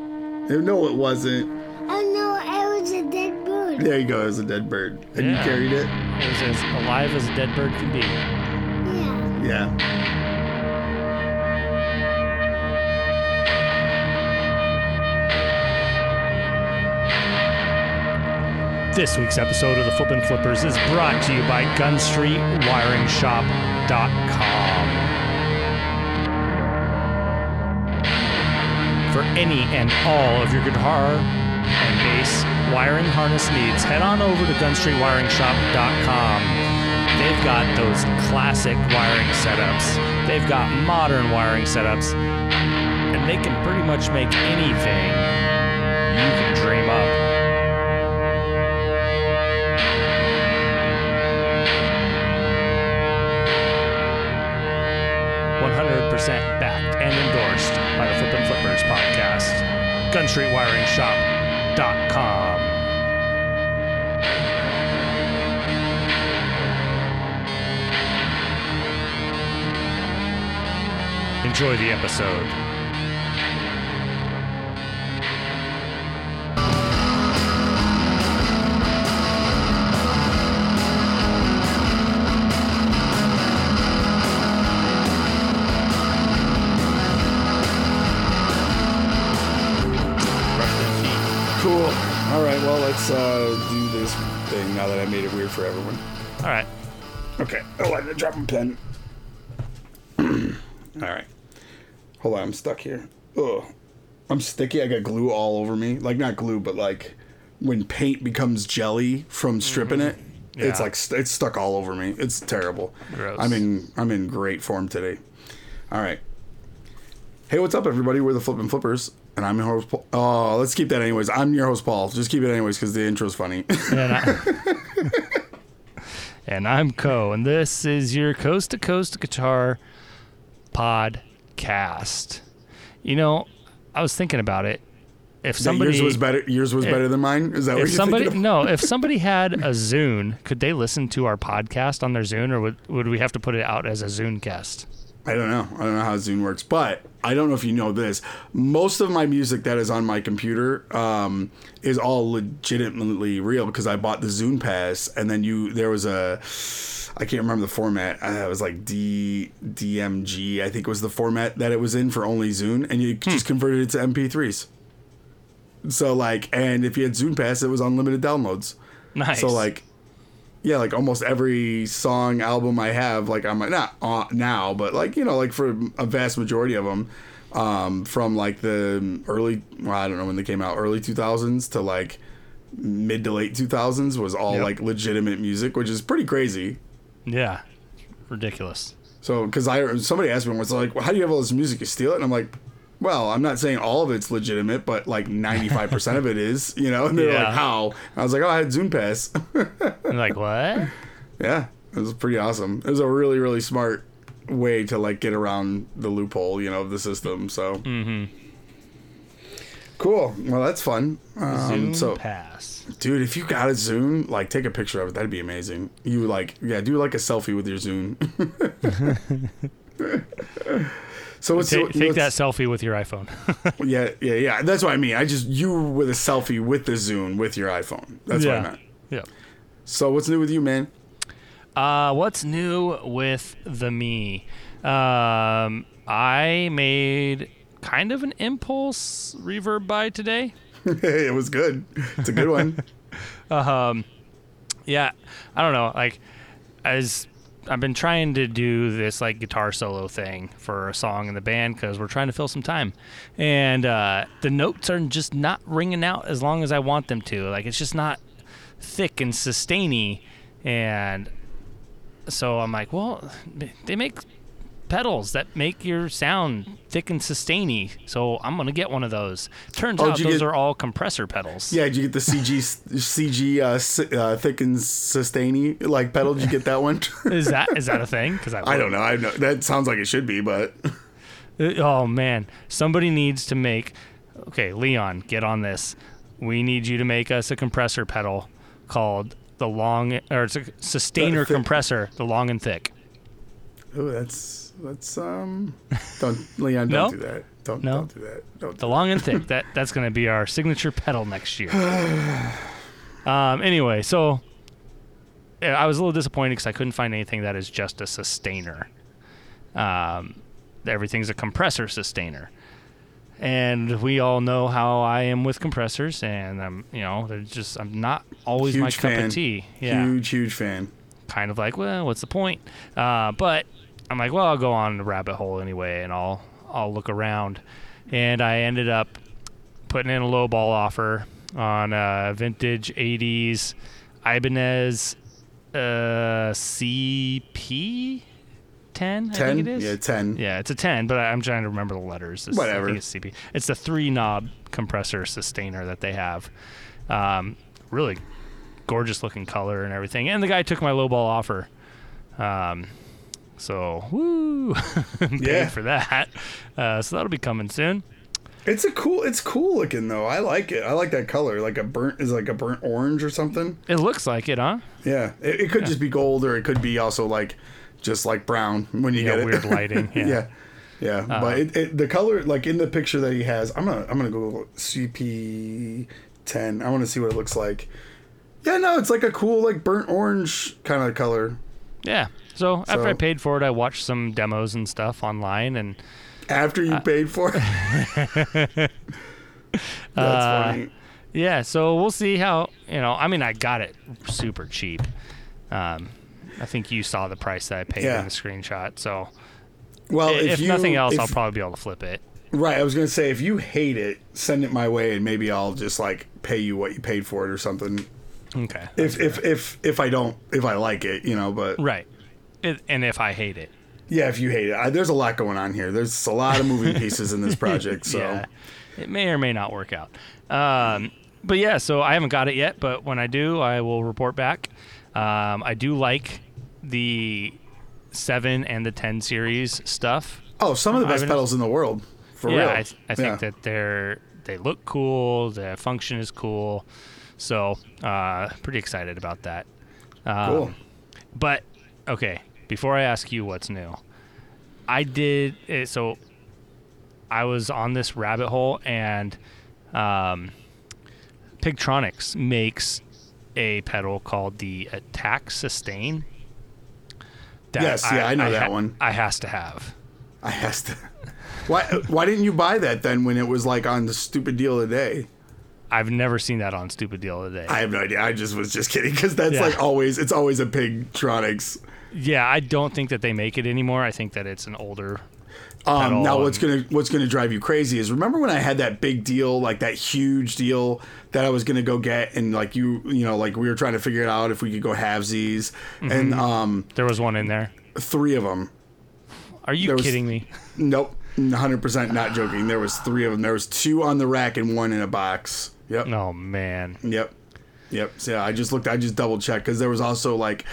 No, it wasn't. Oh no, it was a dead bird. There you go. It was a dead bird, and Yeah. you carried it. It was as alive as a dead bird can be. Yeah. Yeah. This week's episode of the Flippin' Flippers is brought to you by GunStreetWiringShop.com. For any and all of your guitar and bass wiring harness needs, head on over to GunStreetWiringShop.com. They've got those classic wiring setups. They've got modern wiring setups, and they can pretty much make anything GunStreetWiringShop.com. Enjoy the episode. Right. Well, let's uh, do this thing now that I made it weird for everyone. All right. Okay. Oh, I did drop my pen. all right. Hold on. I'm stuck here. Ugh. I'm sticky. I got glue all over me. Like not glue, but like when paint becomes jelly from stripping it. Yeah. It's like st- it's stuck all over me. It's terrible. Gross. I'm in I'm in great form today. All right. Hey, what's up, everybody? We're the Flippin' Flippers, and I'm your host. Paul. Oh, let's keep that anyways. I'm your host, Paul. Just keep it anyways because the intro's funny. And, I, and I'm Co, and this is your Coast to Coast Guitar podcast. You know, I was thinking about it. If somebody yours was better. Yours was if- better than mine. Is that what you're somebody no, if somebody had a Zune, could they listen to our podcast on their Zune, or would would we have to put it out as a Zune cast? I don't know. I don't know how Zune works, but I don't know if you know this. Most of my music that is on my computer um, is all legitimately real because I bought the Zune Pass, and then you there was a I can't remember the format. Uh, it was like D DMG, I think was the format that it was in for only Zune, and you just converted it to MP3s. So like, and if you had Zune Pass, it was unlimited downloads. Nice. So like, yeah, like almost every song album I have, like I'm not uh, now, but like you know, like for a vast majority of them, um, from like the early, well, I don't know when they came out, early 2000s to like mid to late 2000s was all Yep. like legitimate music, which is pretty crazy. yeah, ridiculous. So, because I somebody asked me once, like, well, how do you have all this music? You steal it? And I'm like, well, I'm not saying all of it's legitimate, but like 95% of it is, you know? And they're Yeah. like, how? I was like, oh, I had Zune Pass. I'm like what? Yeah, it was pretty awesome. It was a really, really smart way to like get around the loophole, you know, of the system. So Mm-hmm. cool. Well, that's fun. Um, Zune so, pass. dude, if you got a Zoom, like, take a picture of it. That'd be amazing. You like, yeah, do like a selfie with your Zune. so what's Take, what's- take that selfie with your iPhone. Yeah, yeah, yeah. That's what I mean. I just you with a selfie with the Zune with your iPhone. That's what I Yeah. meant. yeah. So what's new with you, man? Uh, what's new with the me? Um, I made kind of an impulse reverb buy today. it was good. It's a good one. Um, yeah, I don't know. Like, as I've been trying to do this like guitar solo thing for a song in the band because we're trying to fill some time, and uh, the notes are just not ringing out as long as I want them to. Like, it's just not thick and sustainy, and so I'm like, well, they make pedals that make your sound thick and sustainy, so I'm gonna get one of those. Turns Oh, out those get- are all compressor pedals. Yeah, did you get the CG CG uh, uh, thick and sustainy like pedal? Did you get that one? Is that is that a thing? Because I don't know. I know that sounds like it should be, but Uh, Oh man, somebody needs to make. Okay, Leon, get on this. We need you to make us a compressor pedal called the long, or it's a sustainer thick- compressor, the long and thick. oh, that's that's um. Don't Leon, don't do that. don't No? don't do that. Don't The long and thick. That that's gonna be our signature pedal next year. um. Anyway, so I was a little disappointed because I couldn't find anything that is just a sustainer. Um, everything's a compressor sustainer, and we all know how I am with compressors, and I'm you know they're just I'm not always my Huge cup fan. of tea. Yeah. Huge, huge fan. kind of like, well, what's the point? Uh, but I'm like, well, I'll go on the rabbit hole anyway, and I'll I'll look around, and I ended up putting in a low ball offer on a vintage '80s Ibanez uh, CP 10. I Ten. think it is. Yeah, ten. Yeah, it's a 10, but I'm trying to remember the letters. It's, Whatever. I think it's CP. It's the three knob compressor sustainer that they have. Um, really gorgeous looking color and everything. And the guy took my lowball offer. Um, so, woo, Yeah. for that. Uh, so that'll be coming soon. It's a cool. It's cool looking though. I like it. I like that color. Like a burnt is like a burnt orange or something. It looks like it, huh? Yeah. It, it could just be gold or it could be also like just like brown when you Yeah, get it. weird lighting. Yeah. yeah. Yeah, but it, it, the color, like in the picture that he has, I'm gonna I'm gonna go CP ten. I want to see what it looks like. Yeah, no, it's like a cool like burnt orange kind of color. Yeah. So after I paid for it, I watched some demos and stuff online, and After Uh, you paid for it. That's Uh, funny. yeah. So we'll see how you know. I mean, I got it super cheap. Um, I think you saw the price that I paid Yeah. in the screenshot. So Well, if, if, you, nothing else, if- I'll probably be able to flip it. Right, I was gonna say if you hate it, send it my way, and maybe I'll just like pay you what you paid for it or something. Okay. If if if if I don't, if I like it, you know. But right. It, and if I hate it, yeah, if you hate it, I, there's a lot going on here. There's a lot of moving pieces in this project. So yeah, it may or may not work out. Um, but yeah, so I haven't got it yet, but when I do, I will report back. Um, I do like the seven and the ten series stuff. oh, some of the best pedals in the world, for yeah, real. I, I think Yeah. that they're they look cool. The function is cool. So uh, pretty excited about that. Um, cool. But okay, before I ask you what's new, I did it, so. I was on this rabbit hole, and um, Pigtronix makes a pedal called the Attack Sustain. Yes, yeah, I know that ha- one. I has to have. I has to. Why why didn't you buy that then when it was like on the stupid deal of the day? I've never seen that on Stupid Deal of the Day. I have no idea. I just was just kidding because that's Yeah. like always. It's always a Pigtronix. Yeah, I don't think that they make it anymore. I think that it's an older. Um, now what's gonna what's gonna drive you crazy is remember when I had that big deal, like that huge deal that I was gonna go get, and like you you know like we were trying to figure it out if we could go halvesies, Mm-hmm. and um There was one in there. three of them. Are you There was- kidding me? Nope, hundred percent not joking. There was three of them. There was two on the rack and one in a box. Yep. Oh man. Yep. Yep. So yeah, I just looked. I just double checked because there was also like,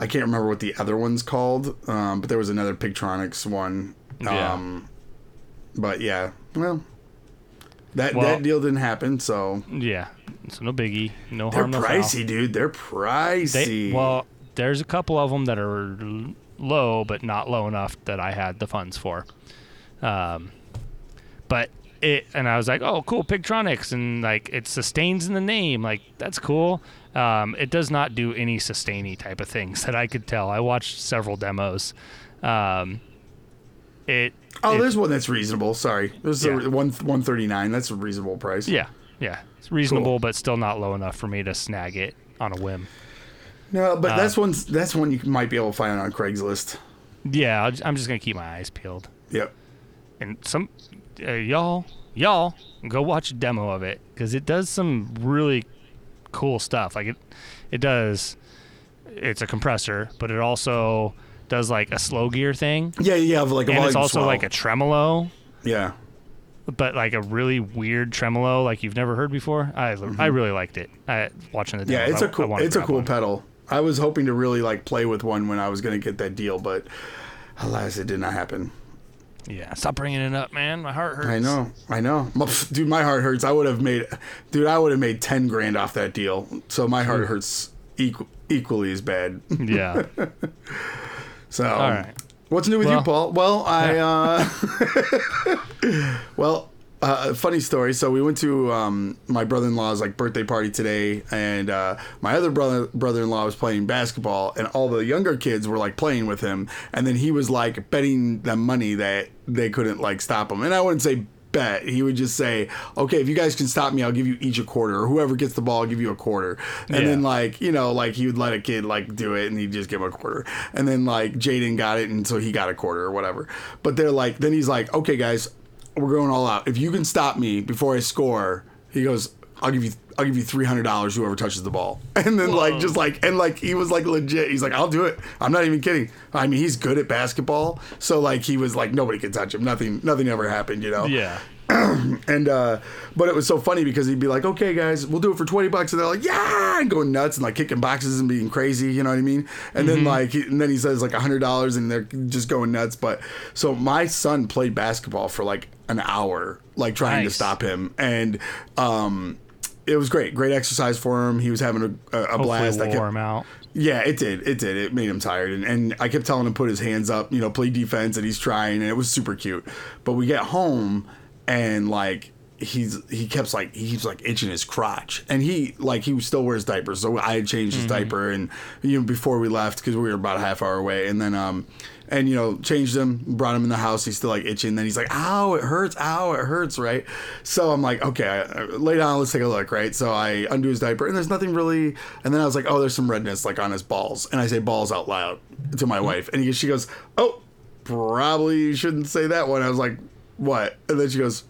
I can't remember what the other one's called, um, but there was another Pigtronix one. Yeah. Um, but yeah, well, that Well- that deal didn't happen. So Yeah. So no biggie. No they're harm. no foul. pricey, dude. They're pricey. They, well, there's a couple of them that are low, but not low enough that I had the funds for. Um, but it, and I was like, oh, cool, Pigtronix, and like it sustains in the name, like that's cool. Um, it does not do any sustainy type of things that I could tell. I watched several demos. Um, it. oh, it- there's one that's reasonable. Sorry, there's Yeah. a one one thirty nine. That's a reasonable price. Yeah, yeah, it's reasonable, Cool. but still not low enough for me to snag it on a whim. No, Uh, but that's one. That's one you might be able to find on Craigslist. Yeah, I'm just gonna keep my eyes peeled. Yep. and some uh, y'all y'all go watch a demo of it because it does some really cool stuff like it it does it's a compressor but it also does like a slow gear thing Yeah, yeah, like a and it's also swell. like a tremolo yeah. but like a really weird tremolo like you've never heard before i i really liked it I, watching the demo Mm-hmm. Yeah, it's a a cool. It's a cool pedal. I was hoping to really like play with one when I was going to get that deal, but alas, it did not happen. Yeah stop bringing it up man my heart hurts I know, I know, dude. My heart hurts. I would have made, dude. I would have made ten grand off that deal. So my heart hurts equal, equally as bad. yeah So all right What's new with you, Paul? Well, I uh Well, uh, funny story. So we went to um, my brother-in-law's like birthday party today, and uh, my other brother brother-in-law was playing basketball, and all the younger kids were like playing with him, and then he was like betting them money that they couldn't like stop him, and I wouldn't say bet. He would just say, "Okay, if you guys can stop me, I'll give you each a quarter, or whoever gets the ball, I'll give you a quarter." And Yeah. then like you know, like he would let a kid like do it, and he'd just give him a quarter. And then like Jaden got it, and so he got a quarter or whatever. But they're like, then he's like, "Okay, guys, we're going all out. If you can stop me before I score," he goes, "I'll give you." I'll give you three hundred dollars. Whoever touches the ball, and then like just like and like he was like legit. He's like, I'll do it. I'm not even kidding. I mean, he's good at basketball, so like he was like nobody can touch him. Nothing, nothing ever happened. You know. Yeah. And uh but it was so funny because he'd be like, "Okay, guys, we'll do it for twenty bucks," and they're like, "Yeah!" and going nuts and like kicking boxes and being crazy. You know what I mean? And then like, he, and then he says like hundred dollars, and they're just going nuts. But so my son played basketball for like an hour, like trying to stop him, and um. It was great, great exercise for him. He was having a, a, a blast. I kept, him out. yeah, it did. It did. It made him tired, and, and I kept telling him put his hands up, you know, play defense, and he's trying, and it was super cute. But we get home, and like he's he kept like he keeps like itching his crotch, and he like he still wears diapers, so I had changed his mm-hmm. diaper, and you know before we left because we were about a half hour away, and then um. And you know, changed him, brought him in the house. He's still like itching. Then he's like, "Ow, it hurts! Ow, it hurts!" Right? So I'm like, "Okay, I- uh, lay down. Let's take a look." Right? So I undo his diaper, and there's nothing really. And then I was like, "Oh, there's some redness like on his balls." And I say "balls" out loud to my mm-hmm. wife, and he, she goes, "Oh, probably shouldn't say that one." I was like, "What?" And then she goes,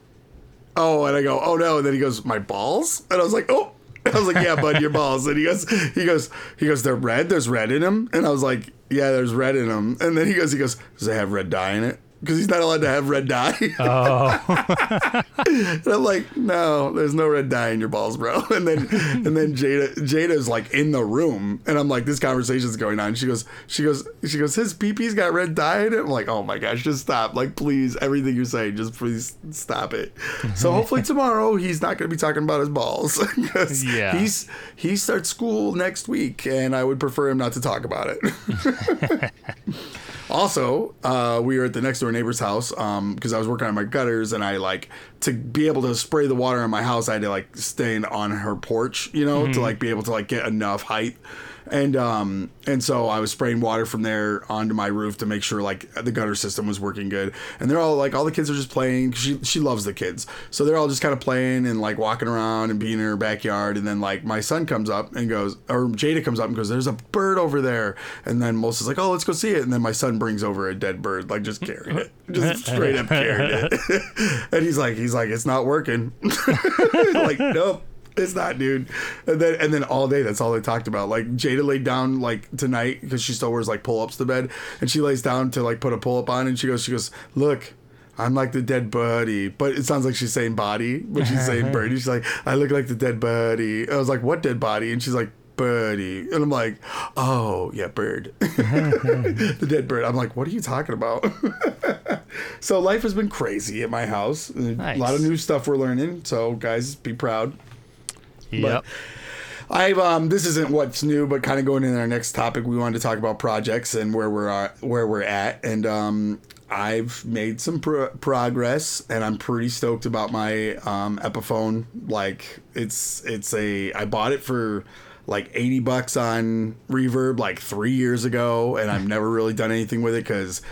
"Oh," and I go, "Oh no!" And then he goes, "My balls," and I was like, "Oh." I was like, "Yeah, bud, your balls." And he goes, he goes, he goes, "They're red. There's red in them." And I was like, "Yeah, there's red in them." And then he goes, he goes, "Does it have red dye in it?" Because he's not allowed to have red dye. Oh, And I'm like, no, there's no red dye in your balls, bro. And then and then Jada Jada's like in the room, and I'm like, this conversation's going on. She goes, she goes, she goes, his pee-pee's got red dye in it. I'm like, oh my gosh, just stop. Like, please, everything you're saying, just please stop it. So hopefully tomorrow he's not gonna be talking about his balls. Yeah. He's he starts school next week, and I would prefer him not to talk about it. Also, uh, we were at the next door neighbor's house because I was working on my gutters, and I like to be able to spray the water in my house. I had to like stand on her porch, you know, to like be able to like get enough height. And um and so I was spraying water from there onto my roof to make sure like the gutter system was working good. And they're all like all the kids are just playing. She she loves the kids, so they're all just kind of playing and like walking around and being in her backyard. And then like my son comes up and goes, or Jada comes up and goes, "There's a bird over there." And then Melissa's like, "Oh, let's go see it." And then my son brings over a dead bird, like just carrying it, just straight up carrying it. and he's like, he's like, "It's not working." like, nope. It's not, dude. And then and then all day, that's all they talked about. Like Jada laid down like tonight because she still wears like pull ups to bed, and she lays down to like put a pull up on, and she goes, she goes, look. I'm like the dead buddy, but it sounds like she's saying body, but she's saying birdie. She's like, I look like the dead buddy. I was like, what dead body? And she's like, buddy. And I'm like, oh yeah, bird, the dead bird. I'm like, what are you talking about? so life has been crazy at my house. A lot of new stuff we're learning. So guys, be proud. Yep. I've um this isn't what's new, but kind of going into our next topic, we wanted to talk about projects and where we're at, where we're at, and um I've made some pro- progress, and I'm pretty stoked about my um Epiphone. Like it's it's a I bought it for like 80 bucks on Reverb like three years ago, and I've never really done anything with it because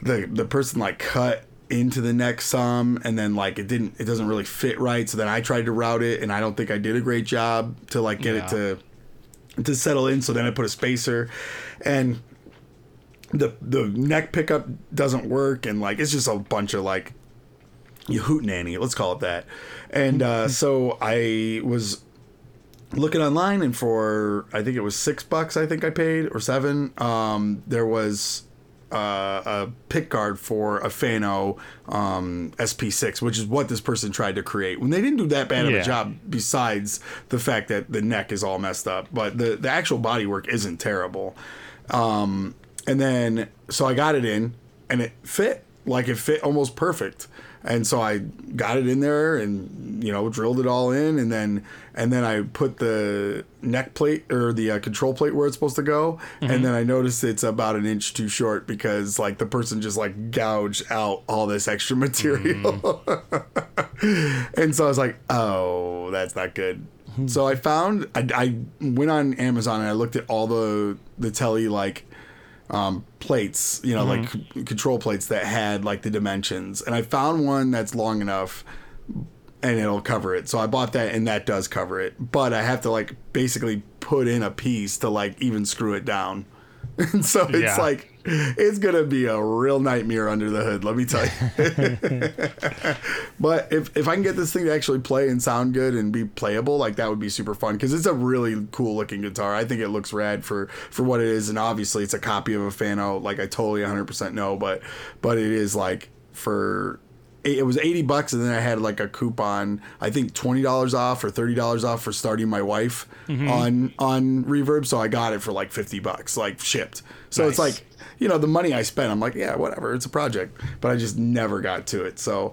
the the person like cut into the neck some and then like it didn't it doesn't really fit right. So then i tried to route it and i don't think i did a great job to like get Yeah. it to to settle in. So then i put a spacer and the the neck pickup doesn't work and like it's just a bunch of like you hoot nanny let's call it that. And uh so i was looking online and for i think it was six bucks i think i paid or seven um there was uh, a pick guard for a Fano um, SP6, which is what this person tried to create. When they didn't do that bad of a job, besides the fact that the neck is all messed up, but the the actual body work isn't terrible. Um, and then so I got it in, and it fit. like it fit almost perfect. And so I got it in there and you know drilled it all in and then and then I put the neck plate or the uh, control plate where it's supposed to go and mm-hmm. then I noticed it's about an inch too short because like the person just like gouged out all this extra material. Mm-hmm. and so I was like, oh, that's not good. Hmm. So I found I, I went on Amazon and I looked at all the the telly like um, plates, you know, like c- control plates that had like the dimensions, and I found one that's long enough and it'll cover it. So I bought that and that does cover it, but I have to like basically put in a piece to like even screw it down. And so it's Yeah. like it's gonna be a real nightmare under the hood, let me tell you. but if if I can get this thing to actually play and sound good and be playable, like that would be super fun because it's a really cool looking guitar. I think it looks rad for for what it is, and obviously it's a copy of a Fano. Like I totally 100 percent know, but but it is like for it was 80 bucks and then i had like a coupon i think $20 off or $30 off for starting my wife on on reverb so i got it for like 50 bucks like shipped. So it's like you know the money i spent i'm like yeah whatever it's a project but i just never got to it. So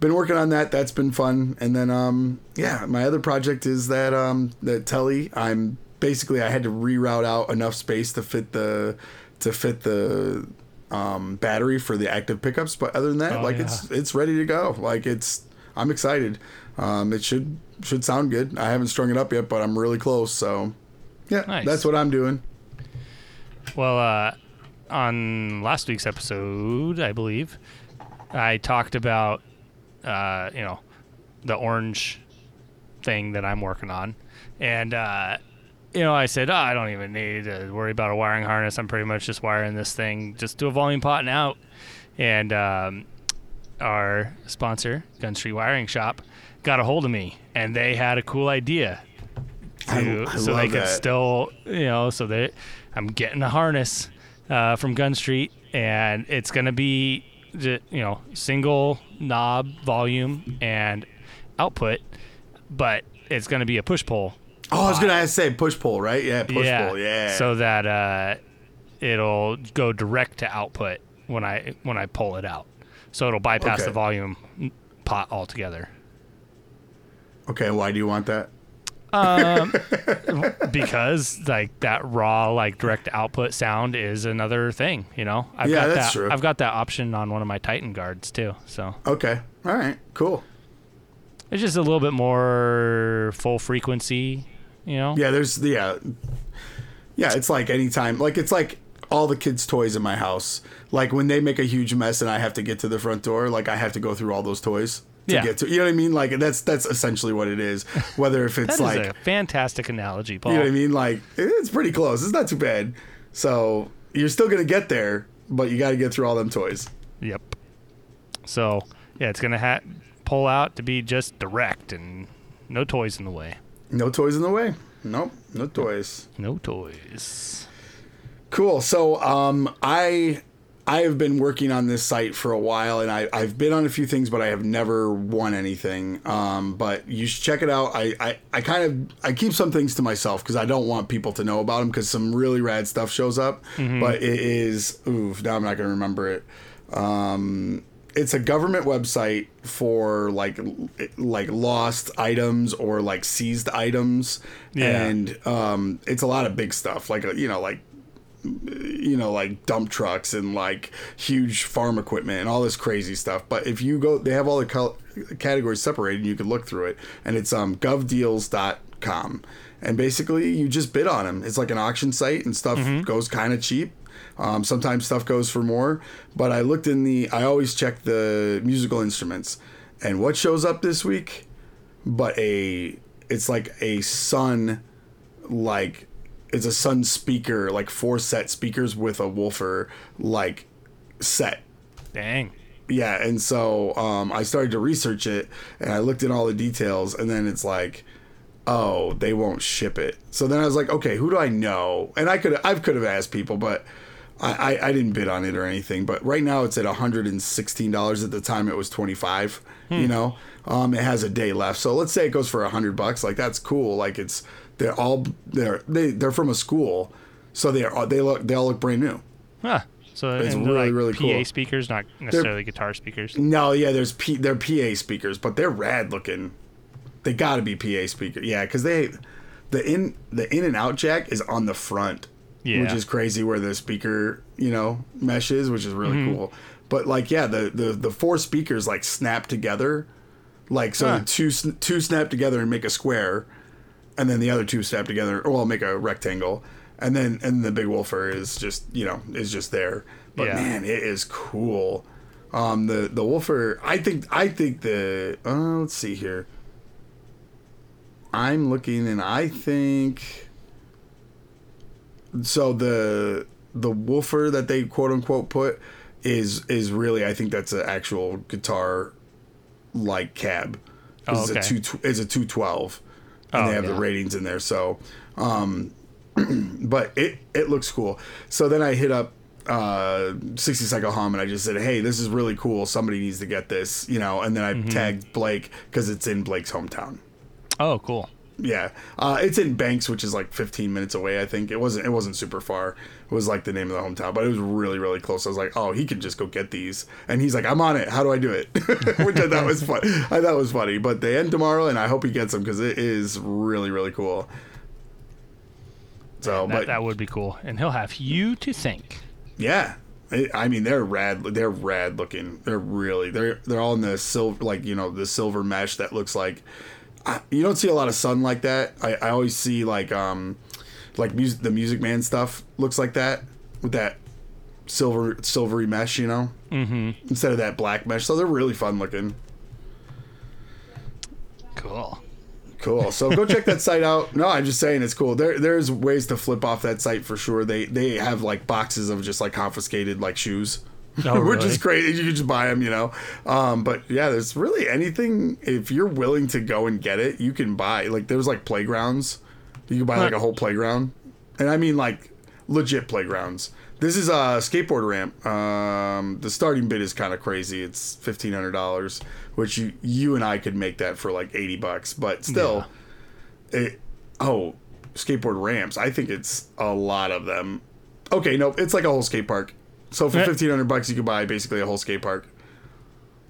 been working on that that's been fun and then um yeah my other project is that um that telly i'm basically i had to reroute out enough space to fit the to fit the um battery for the active pickups but other than that Oh, like yeah. it's it's ready to go like it's i'm excited um it should should sound good i haven't strung it up yet but i'm really close so yeah Nice. that's what i'm doing Well, uh, on last week's episode, I believe, I talked about, uh, you know, the orange thing that I'm working on. And, uh, you know, I said, oh, I don't even need to worry about a wiring harness. I'm pretty much just wiring this thing just to a volume pot and out. And um, our sponsor, Gun Street Wiring Shop, got a hold of me, and they had a cool idea I- to, I so love they could that. still, you know, so that I'm getting a harness uh, from Gun Street, and it's gonna be, ju- you know, single knob volume and output, but it's gonna be a push pull. Oh i was gonna say push pull right yeah push pull yeah So that uh, it'll go direct to output when I when I pull it out. So it'll bypass Okay. the volume pot altogether. okay why do you want that Um, because like that raw like direct output sound is another thing, you know. I've Yeah, got that's that. true. I've got that option on one of my Titan guards too. So okay all right cool it's just a little bit more full frequency, you know. Yeah, there's the yeah, yeah. It's like anytime, like it's like all the kids' toys in my house. Like when they make a huge mess and I have to get to the front door, like I have to go through all those toys to Yeah. get to. You know what I mean? Like that's that's essentially what it is. Whether if it's like a fantastic analogy, Paul. you know what I mean, like it's pretty close. It's not too bad. So you're still gonna get there, but you got to get through all them toys. Yep. So yeah, it's gonna ha- pull out to be just direct and no toys in the way. No toys in the way. Nope, no toys. No toys. Cool. So um, I I have been working on this site for a while, and I I've been on a few things, but I have never won anything. Um, but you should check it out. I I, I kind of I keep some things to myself because I don't want people to know about them because some really rad stuff shows up. But it is oof. Now I'm not gonna remember it. Um, it's a government website for like like lost items or like seized items. Yeah. and um it's a lot of big stuff like uh, you know like you know like dump trucks and like huge farm equipment and all this crazy stuff. But if you go they have all the col- categories separated and you can look through it. And it's um govdeals.com and basically you just bid on them it's like an auction site and stuff goes kind of cheap um, sometimes stuff goes for more but i looked in the i always check the musical instruments. And what shows up this week but a it's like a sun like it's a sun speaker like four set speakers with a woofer like set. Dang. yeah and so um, i started to research it and i looked at all the details and then it's like oh they won't ship it. So then i was like okay who do i know? And i could i could have asked people but I, I, I didn't bid on it or anything but right now it's at $116 at the time it was 25 you know um, it has a day left so let's say it goes for a 100 bucks like that's cool like it's they're all they're they, they're from a school so they are they look they all look brand new Huh. So It's really, like really PA cool. speakers, not necessarily guitar speakers. No, yeah, there's P, they're PA speakers, but they're rad looking. They got to be PA speaker. Yeah, because they the in the in and out jack is on the front, Yeah. which is crazy where the speaker you know mesh is, which is really Mm-hmm. cool. But like, yeah, the the the four speakers like snap together, like so Huh. two two snap together and make a square, and then the other two snap together, or well, make a rectangle. And then and the big woofer is just you know is just there, but Yeah. man, it is cool. Um, the the woofer, I think I think the uh, let's see here. I'm looking and I think so the the woofer that they quote unquote put is is really I think that's an actual guitar like cab. Oh, it's okay. a two it's a two twelve, and Oh, they have the ratings in there. So, um, but it it looks cool. So then I hit up uh 60 cycle hum and I just said, "Hey, this is really cool. Somebody needs to get this," you know. And then I Mm-hmm. tagged Blake because it's in Blake's hometown. Oh, cool. Yeah, uh, it's in Banks, which is like 15 minutes away. I think it wasn't. It wasn't super far. It was like the name of the hometown, but it was really, really close. I was like, oh, he can just go get these, and he's like, I'm on it. How do I do it? which I thought was fun. I thought was funny. But they end tomorrow, and I hope he gets them because it is really, really cool. So, That, but that would be cool, and he'll have you to thank. yeah, I I mean they're rad. They're rad looking. They're really they're they're all in the silver like you know the silver mesh that looks like. I, you don't see a lot of sun like that. I, I always see like um like music the Music Man stuff looks like that with that silver silvery mesh. You know, mm-hmm. instead of that black mesh. So they're really fun looking. Cool. Cool. So go check that site out. No, I'm just saying it's cool. There there's ways to flip off that site for sure. They they have like boxes of just like confiscated like shoes. Oh, Which really? is crazy. You can just buy them, you know. Um, but yeah, there's really anything. If you're willing to go and get it, you can buy. Like there's like playgrounds. You can buy like a whole playground, and I mean like legit playgrounds. This is a skateboard ramp. Um, the starting bid is kind of crazy. It's fifteen hundred dollars, which you you and I could make that for like eighty bucks. But still, it. Oh, skateboard ramps. I think it's a lot of them. Okay, no, it's like a whole skate park. So for fifteen hundred bucks, you could buy basically a whole skate park.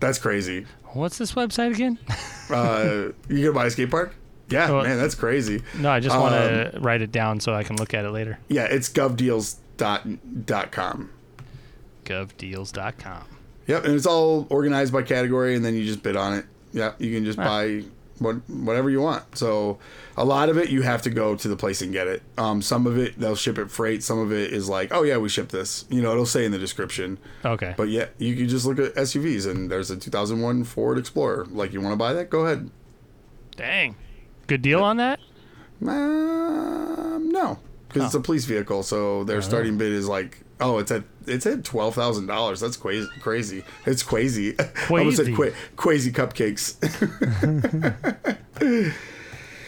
That's crazy. What's this website again? Uh, you could buy a skate park? Yeah, Well- man, that's crazy. No, I just want Um, to write it down so I can look at it later. Yeah, it's govdeals.com. Govdeals.com. Yep, and it's all organized by category, and then you just bid on it. Yeah, you can just buy whatever you want. So a lot of it you have to go to the place and get it. Um, some of it they'll ship it freight. Some of it is like, oh yeah, we ship this. You know, it'll say in the description. Okay. But yeah, you can just look at SUVs, and there's a 2001 Ford Explorer. Like, you want to buy that? Go ahead. Dang. Good deal on that? Um, no, because it's a police vehicle, so their starting bid is like, oh, it's at it's at twelve thousand dollars. That's crazy. Crazy. It's crazy. I almost said Quazy. qua- crazy cupcakes.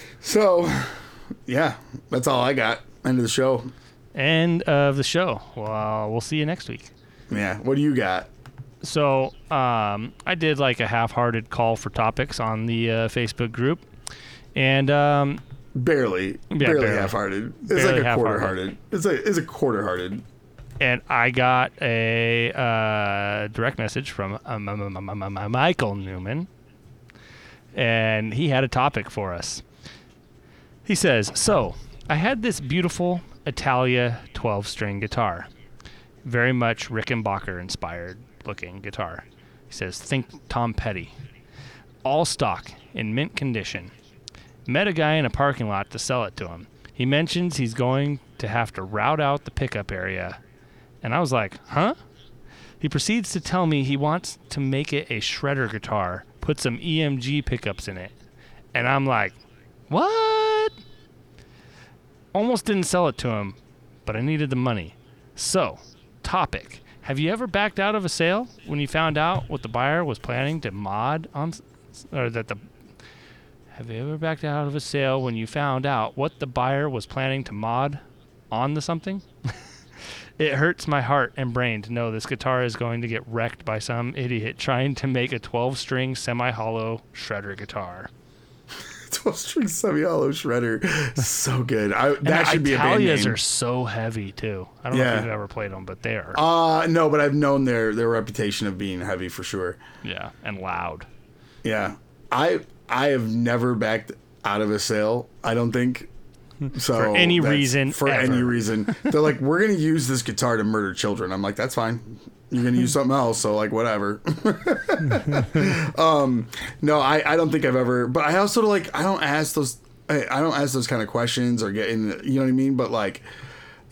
so, yeah, that's all I got. End of the show. End of the show. Well, we'll see you next week. Yeah. What do you got? So, um, I did like a half-hearted call for topics on the uh, Facebook group, and um, Barely, Yeah, barely, barely. half-hearted. It's Barely like a half-hearted. quarter-hearted. It's a it's a quarter-hearted. and I got a uh, direct message from um, Michael Newman, and he had a topic for us. He says, "So I had this beautiful Italia 12-string guitar, very much Rickenbacker inspired looking guitar." He says, "Think Tom Petty, all stock in mint condition." Met a guy in a parking lot to sell it to him. He mentions he's going to have to route out the pickup area and I was like, huh? He proceeds to tell me he wants to make it a shredder guitar, put some EMG pickups in it. And I'm like, what? Almost didn't sell it to him, but I needed the money. So, topic. Have you ever backed out of a sale when you found out what the buyer was planning to mod on, or that the. Have you ever backed out of a sale when you found out what the buyer was planning to mod on the something? It hurts my heart and brain to know this guitar is going to get wrecked by some idiot trying to make a 12 string semi hollow shredder guitar. 12 string semi hollow shredder, so good. I, that should be a band Italias name. are so heavy too. I don't know if you've ever played them, but they are. Uh no, but I've known their their reputation of being heavy for sure. yeah, and loud. Yeah, I I have never backed out of a sale. I don't think. So For any reason for ever. any reason, they're like, we're gonna use this guitar to murder children. I'm like, that's fine. You're gonna use something else, so like whatever. um, no, I I don't think I've ever, but I also like I don't ask those I, I don't ask those kind of questions or get in. You know what I mean? But like,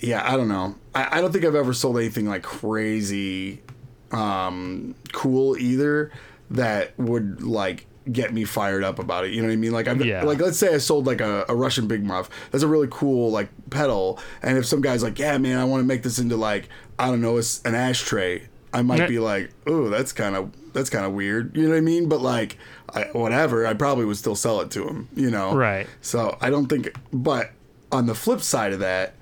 yeah, I don't know. I, I don't think I've ever sold anything like crazy um cool either that would like get me fired up about it you know what i mean like i'm Yeah. like let's say i sold like a, a russian big muff that's a really cool like pedal and if some guy's like yeah man i want to make this into like i don't know it's an ashtray i might be like oh that's kind of that's kind of weird you know what i mean but like I, whatever i probably would still sell it to him you know Right. so i don't think but on the flip side of that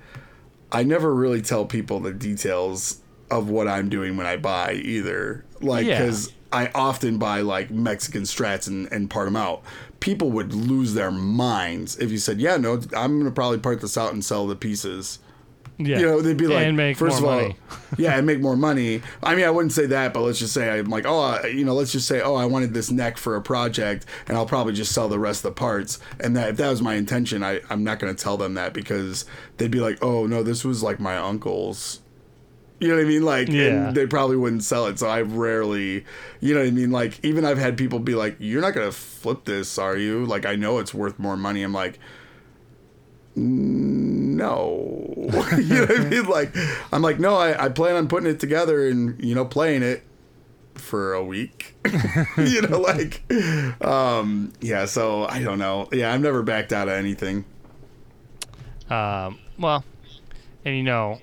I never really tell people the details of what I'm doing when I buy either. Like, Yeah. because I often buy like Mexican strats and, and part them out. People would lose their minds if you said, "Yeah, no, I'm going to probably part this out and sell the pieces." Yeah, You know, they'd be like, first of all, yeah, and make more money. I mean, I wouldn't say that, but let's just say I'm like, oh, I- you know, let's just say, oh, I wanted this neck for a project, and I'll probably just sell the rest of the parts. And that if that was my intention, I I'm not going to tell them that because they'd be like, oh no, this was like my uncle's. You know what I mean? Like, Yeah. and they probably wouldn't sell it. So I rarely, you know what I mean? Like, even I've had people be like, "You're not gonna flip this, are you?" Like, I know it's worth more money. I'm like, no. you know what I mean? Like, I'm like, no, I, I plan on putting it together and, you know, playing it for a week. you know, like, um, yeah, so I don't know. Yeah, I've never backed out of anything. Um, well, and you know,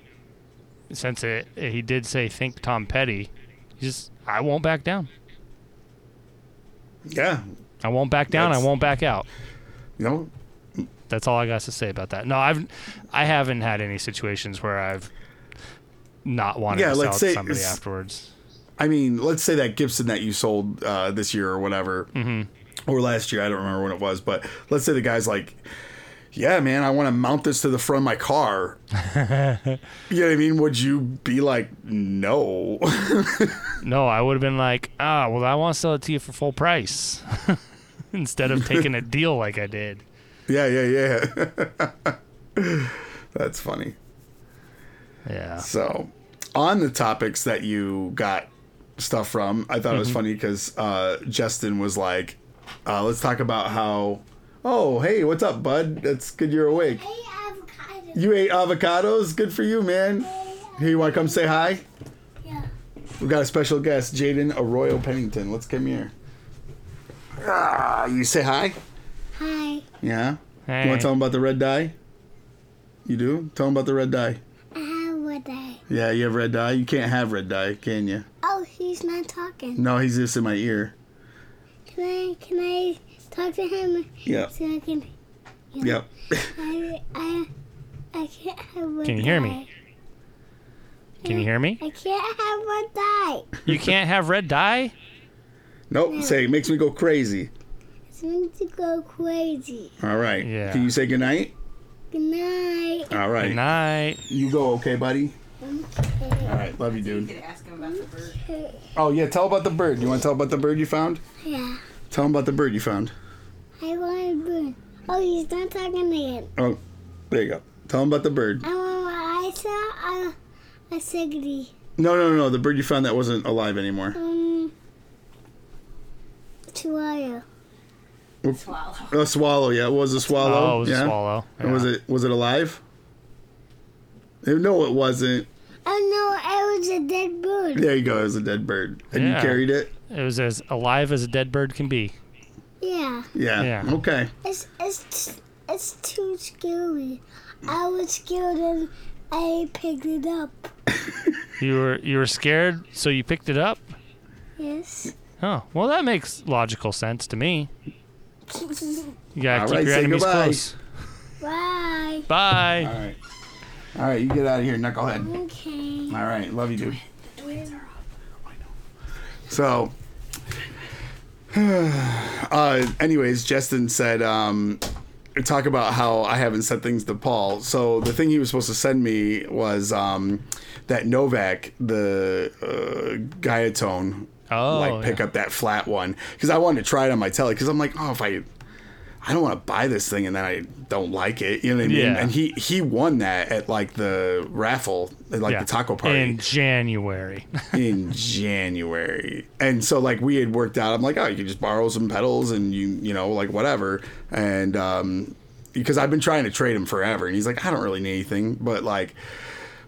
since it, he did say think Tom Petty, just I won't back down. Yeah. I won't back down. I won't back out. You know, That's all I got to say about that. No, I've I haven't had any situations where I've not wanted Yeah, to sell say to somebody afterwards. I mean, let's say that Gibson that you sold uh, this year or whatever, or last year, I don't remember when it was, but let's say the guy's like, yeah, man, I want to mount this to the front of my car. you know what I mean? Would you be like, no? No, I would have been like, ah, well, I want to sell it to you for full price instead of taking a deal like I did. yeah, yeah, yeah. That's funny. Yeah. So, on the topics that you got stuff from, I thought it was funny because uh, Justin was like, uh, let's talk about how, oh, hey, what's up, bud? That's good you're awake. Hey, avocado. You ate avocados? Good for you, man. Here, you want to come say hi? Yeah. We got a special guest, Jaden Arroyo Pennington. Let's come here. Ah, you say hi? Hi. Yeah. Hey. You want to tell him about the red dye? You do? Tell him about the red dye. I have what I. Yeah, you have red dye. You can't have red dye, can you? Oh, he's not talking. No, he's just in my ear. Can I? Can I talk to him Yep. so I can? Yep. I. I. I can't have what Can you hear me? Can you hear me? I can't have red dye. You can't have red dye? Nope. Say it makes me go crazy. It's going to go crazy. All right. Yeah. Can you say goodnight? Good night. All right. Good night. You go, okay, buddy? Okay. All right. Love you, dude. could ask him about the bird. Okay. Oh, yeah. Tell about the bird. You want to tell about the bird you found? Yeah. Tell him about the bird you found. I want a bird. Oh, he's not talking again. Oh, there you go. Tell him about the bird. I want. I saw a a siggity. No, no, no. The bird you found that wasn't alive anymore. Um. Chihuahua. Swallow. A swallow. Yeah, it was a swallow. Oh, it was yeah. a swallow. And was it was it alive? Eh, No, it wasn't. Oh no, it was a dead bird. There you go. It was a dead bird, and you carried it. It was as alive as a dead bird can be. Yeah. Yeah. Yeah. Okay. It's it's it's too scary. I was scared and I picked it up. You were you were scared, so you picked it up. Yes. Oh, well, that makes logical sense to me. You gotta All keep right, your say enemies goodbye. close. Bye. Bye. All right. All right. You get out of here, knucklehead. Okay. All right. Love you, dude. So, uh, anyways, Justin said, um, talk about how I haven't sent things to Paul. So the thing he was supposed to send me was um, that Novak, the uh, Guyatone, Oh, like pick yeah. up that flat one because I wanted to try it on my telly because I'm like, oh, if I, I don't want to buy this thing and then I don't like it, you know what I mean? Yeah. And he he won that at like the raffle, at like Yeah. the taco party in January. in January. And so like we had worked out, I'm like, oh, you can just borrow some pedals and you, you know, like whatever. And um because I've been trying to trade him forever and he's like, I don't really need anything, but like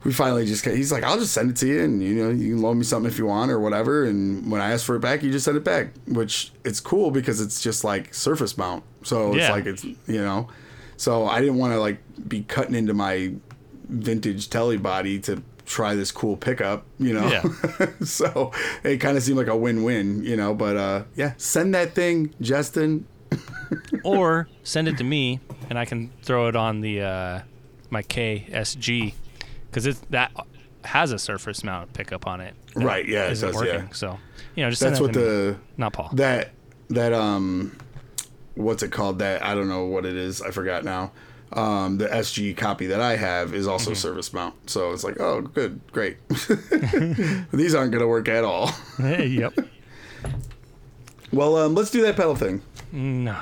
we finally just he's like, I'll just send it to you and you know, you can loan me something if you want or whatever. And when I ask for it back, you just send it back, which it's cool because it's just like surface mount. So it's Yeah. like it's you know. So I didn't want to like be cutting into my vintage telly body to try this cool pickup, you know. Yeah. so it kind of seemed like a win-win, you know. But uh, yeah, send that thing, Justin. or send it to me and I can throw it on the uh, my KSG because it that has a surface mount pickup on it. Right, yeah, it isn't does, yeah. So you know, just That's what to me. the not Paul. that that um, what's it called? That I don't know what it is. I forgot now. Um, the SG copy that I have is also Mm-hmm. service mount, so it's like, oh, good, great. These aren't gonna work at all. yep. Well, um, let's do that pedal thing. No.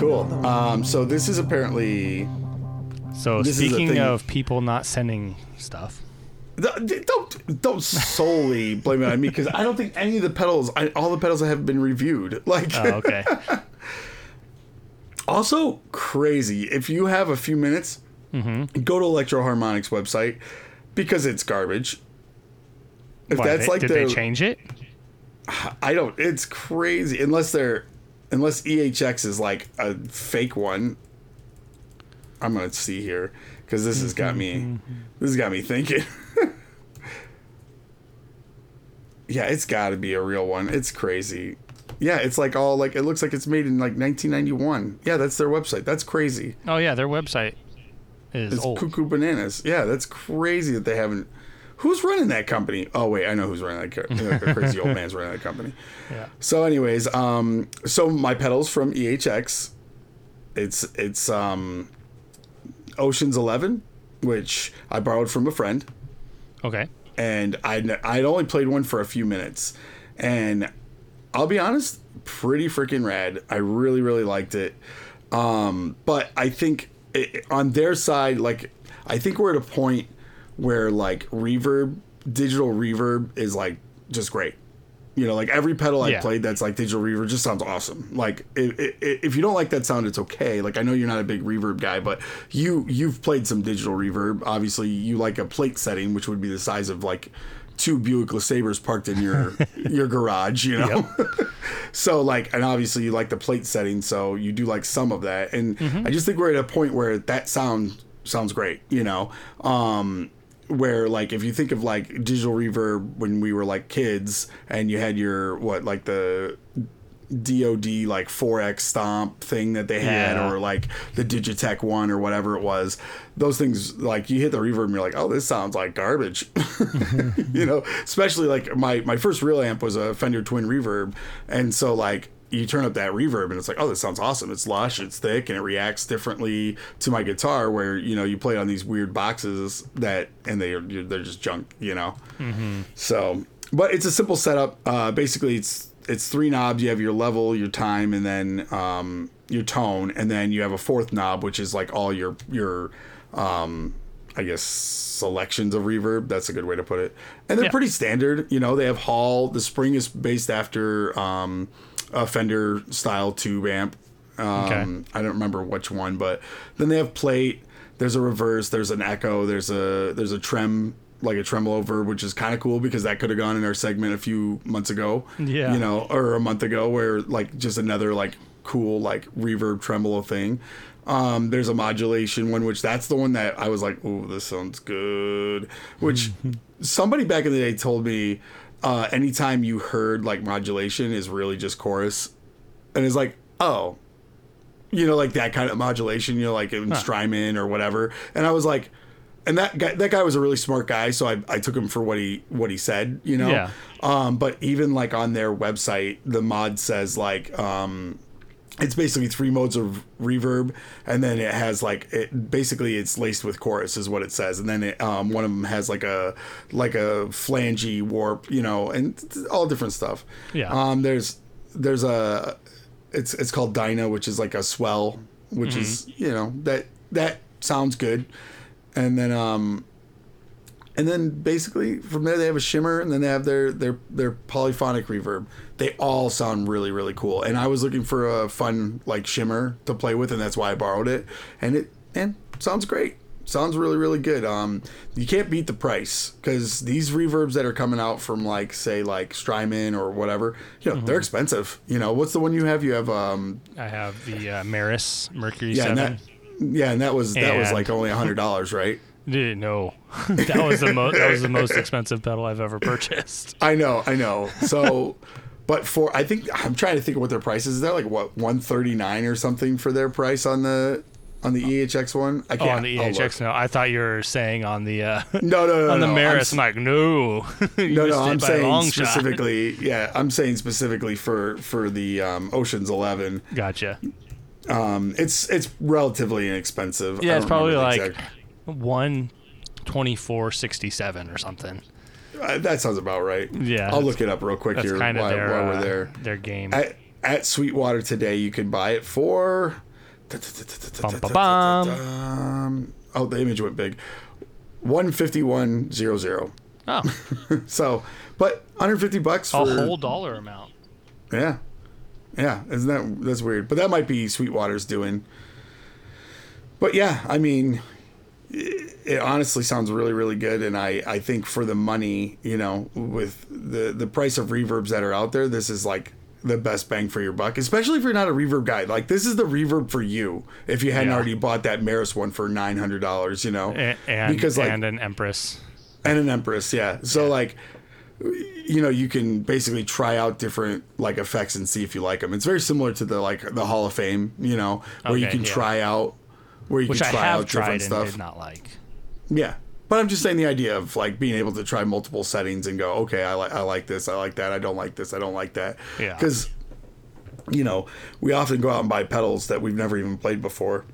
Cool. Um, so this is apparently So This speaking of people not sending stuff, Don't don't solely blame it on me because I don't think any of the pedals, I, all the pedals have been reviewed. Like, oh, okay. also crazy. If you have a few minutes, Mm-hmm. go to Electro-Harmonix website because it's garbage. If Why, that's they- like did their, they change it? I don't. It's crazy unless they're unless EHX is like a fake one. I'm gonna see here because this has got me. This has got me thinking. yeah, it's got to be a real one. It's crazy. Yeah, it's like all like it looks like it's made in like 1991. Yeah, that's their website. That's crazy. Oh yeah, their website is It's old. cuckoo bananas. Yeah, that's crazy that they haven't. Who's running that company? Oh wait, I know who's running that. Co- the crazy old man's running that company. Yeah. So, anyways, um, so my pedals from EHX, it's it's um, Ocean's Eleven, which I borrowed from a friend, Okay. and I'd I'd only played one for a few minutes, and I'll be honest, pretty freaking rad. I really really liked it, um, but I think it, on their side, like I think we're at a point where like reverb, digital reverb is like just great. You know, like every pedal I Yeah. played that's like digital reverb just sounds awesome. Like i i if you don't like that sound, it's okay. Like I know you're not a big reverb guy, but you you've played some digital reverb. Obviously, you like a plate setting, which would be the size of like two Buick LeSabres parked in your your garage. You know, so like, and obviously you like the plate setting, so you do like some of that. And I just think we're at a point where that sound sounds great. You know, um, where like if you think of like digital reverb when we were like kids and you had your what like the DOD like 4X stomp thing that they had Yeah. or like the Digitech one or whatever it was those things like you hit the reverb and you're like oh this sounds like garbage you know especially like my my first real amp was a Fender Twin Reverb and so like you turn up that reverb and it's like oh this sounds awesome it's lush it's thick and it reacts differently to my guitar where you know you play on these weird boxes that and they are they're just junk you know so but it's a simple setup uh basically it's it's three knobs you have your level your time and then um your tone and then you have a fourth knob which is like all your your um I guess selections of reverb. That's a good way to put it. And they're Yeah. pretty standard. You know, they have Hall. The spring is based after um, a Fender style tube amp. Um, Okay. I don't remember which one, but then they have plate. There's a reverse. There's an echo. There's a there's a trem like a tremolo verb, which is kind of cool because that could have gone in our segment a few months ago. Yeah. You know, or a month ago, where like just another like cool like reverb tremolo thing. Um, there's a modulation one, which that's the one that I was like, oh, this sounds good." Which somebody back in the day told me uh, anytime you heard like modulation is really just chorus, and it's like, oh, you know, like that kind of modulation, you know, like in Strymon or whatever. And I was like, and that guy, that guy was a really smart guy, so I, I took him for what he what he said, you know. Yeah. Um, but even like on their website, the mod says like um, it's basically three modes of reverb, and then it has like it basically it's laced with chorus is what it says, and then it, um, one of them has like a like a flangey warp, you know, and all different stuff. Yeah. Um, there's there's a it's it's called Dyna, which is like a swell, which is you know that that sounds good, and then um, and then basically from there they have a shimmer, and then they have their their their polyphonic reverb. They all sound really really cool, and I was looking for a fun like shimmer to play with, and that's why I borrowed it, and it and sounds great. Sounds really really good. Um, you can't beat the price because these reverbs that are coming out from like say like Strymon or whatever, you know, they're expensive. You know, what's the one you have? You have um, I have the uh, Meris Mercury yeah, and Seven. that, yeah, and that was that was like only a hundred dollars, right? Dude, no, that was the most that was the most expensive pedal I've ever purchased. I know, I know. So, but for I think I'm trying to think of what their price is. They're like what 139 or something for their price on the on the EHX one. I Oh, can't. on the EHX, no, I thought you were saying on the uh, No, no, no, on the no. Meris. I'm, I'm, like, no, no, no. I'm saying long shot. specifically. Yeah, I'm saying specifically for for the um, Ocean's Eleven. Gotcha. Um, it's it's relatively inexpensive. Yeah, it's probably like exact- one twenty four sixty seven or something. Uh, that sounds about right. Yeah, I'll look it up real quick That's here while, their while uh, we're there. their game. at, at Sweetwater today, you can buy it for. Bum, ba, bum. Oh, the image went big. One fifty one zero zero. oh, So, but 150 bucks a whole dollar amount. yeah, yeah. Isn't that that's weird? But that might be Sweetwater's doing. But yeah, I mean, it, honestly sounds really really good, and I I think for the money, you know, with the the price of reverbs that are out there, this is like the best bang for your buck, especially if you're not a reverb guy. Like this is the reverb for you if you hadn't Yeah. already bought that Meris one for nine hundred dollars, you know, And, and, because like and an Empress. and an empress yeah so like you know you can basically try out different like effects and see if you like them it's very similar to the like the hall of fame you know where you can yeah. try out where you Which can I try have out tried different and stuff did not like. yeah but i'm just saying the idea of like being able to try multiple settings and go okay i like i like this i like that i don't like this i don't like that Yeah. because you know we often go out and buy pedals that we've never even played before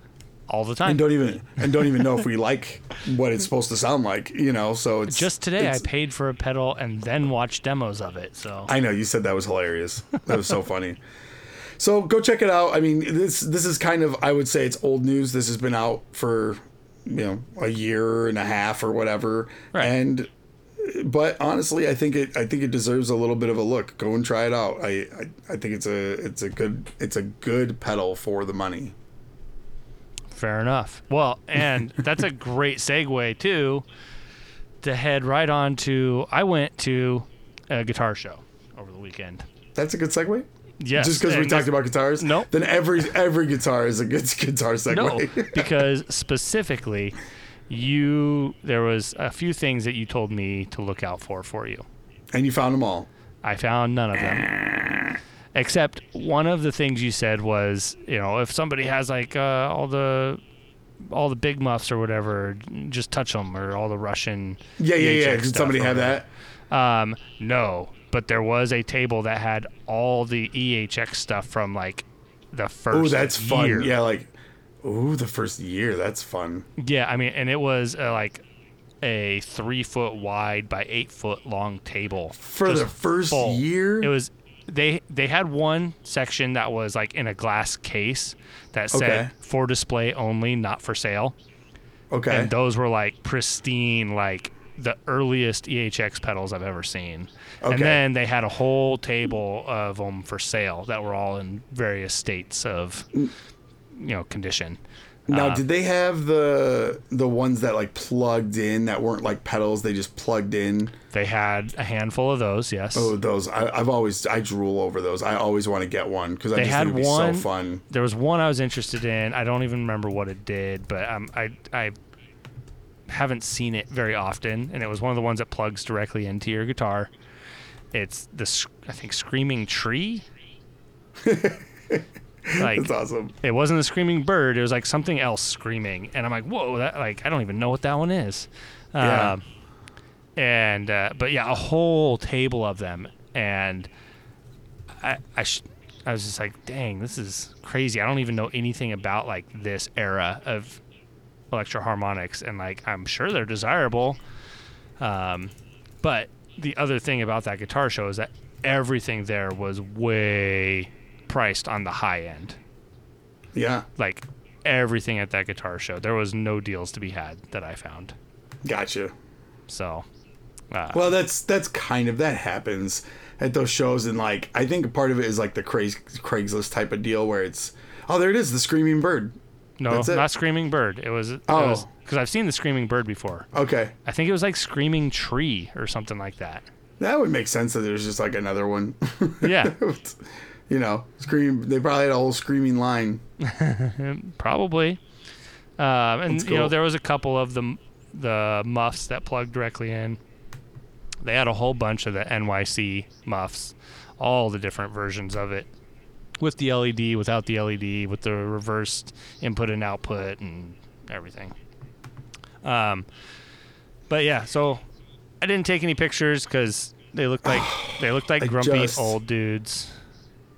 All the time. and don't even and don't even know if we like what it's supposed to sound like you know so it's Just today, I paid for a pedal and then watched demos of it. So I know you said that was hilarious. That was so funny. So go check it out. I mean, this this is kind of I would say it's old news. This has been out for you know a year and a half or whatever. Right. And but honestly, I think it I think it deserves a little bit of a look. Go and try it out. I I, I think it's a it's a good it's a good pedal for the money. Fair enough. Well, and that's a great segue too to head right on to. I went to a guitar show over the weekend. That's a good segue. Yes, Just because we talked about guitars, Nope. Then every every guitar is a good guitar no, because specifically, you there was a few things that you told me to look out for for you. and you found them all. I found none of them. Except one of the things you said was, you know, if somebody has like uh, all the all the big muffs or whatever, just touch them or all the Russian. Yeah, yeah, yeah. Did somebody have that? Um, no, but there was a table that had all the EHX stuff from like the first. Oh, that's fun. Yeah, like, ooh, the first year. That's fun. Yeah, I mean, and it was uh, like a three foot wide by eight foot long table For the first full. year? It was they they had one section that was like in a glass case that said Okay. for display only, not for sale, Okay. and those were like pristine, like the earliest EHX pedals I've ever seen. Okay. And then they had a whole table of them for sale that were all in various states of you know condition. now, uh, did they have the the ones that like plugged in that weren't like pedals? They just plugged in. They had a handful of those, yes. Oh, those! I, I've always I drool over those. I always want to get one because I They just had think it'd be one- so fun. There was one I was interested in. I don't even remember what it did, but um, I I haven't seen it very often, and it was one of the ones that plugs directly into your guitar. it's the I think screaming tree. like That's awesome. it wasn't a screaming bird. It was like something else screaming, and I'm like, whoa, that like I don't even know what that one is. Yeah. Um, and uh, but yeah, a whole table of them, and I I, sh- I was just like, dang, this is crazy. I don't even know anything about like this era of Electro-Harmonix, and like I'm sure they're desirable. Um, but the other thing about that guitar show is that everything there was way priced on the high end Yeah. like everything at that guitar show. There was no deals to be had that I found. Gotcha. So, uh, Well, that's that's kind of that happens at those shows, and like I think part of it is like the Craigs, Craigslist type of deal where it's oh there it is the screaming bird. No, that's it. not Screaming Bird. It was, Oh. because I've seen the Screaming Bird before. Okay, I think it was like Screaming Tree or something like that. that would make sense that there's just like another one. Yeah, you know, scream. They probably had a whole screaming line. probably. Um, and That's you know, cool. there was a couple of the the muffs that plugged directly in. They had a whole bunch of the NYC muffs, all the different versions of it, with the LED, without the LED, with the reversed input and output, and everything. Um, but yeah, so I didn't take any pictures because they looked like they looked like I grumpy just- old dudes.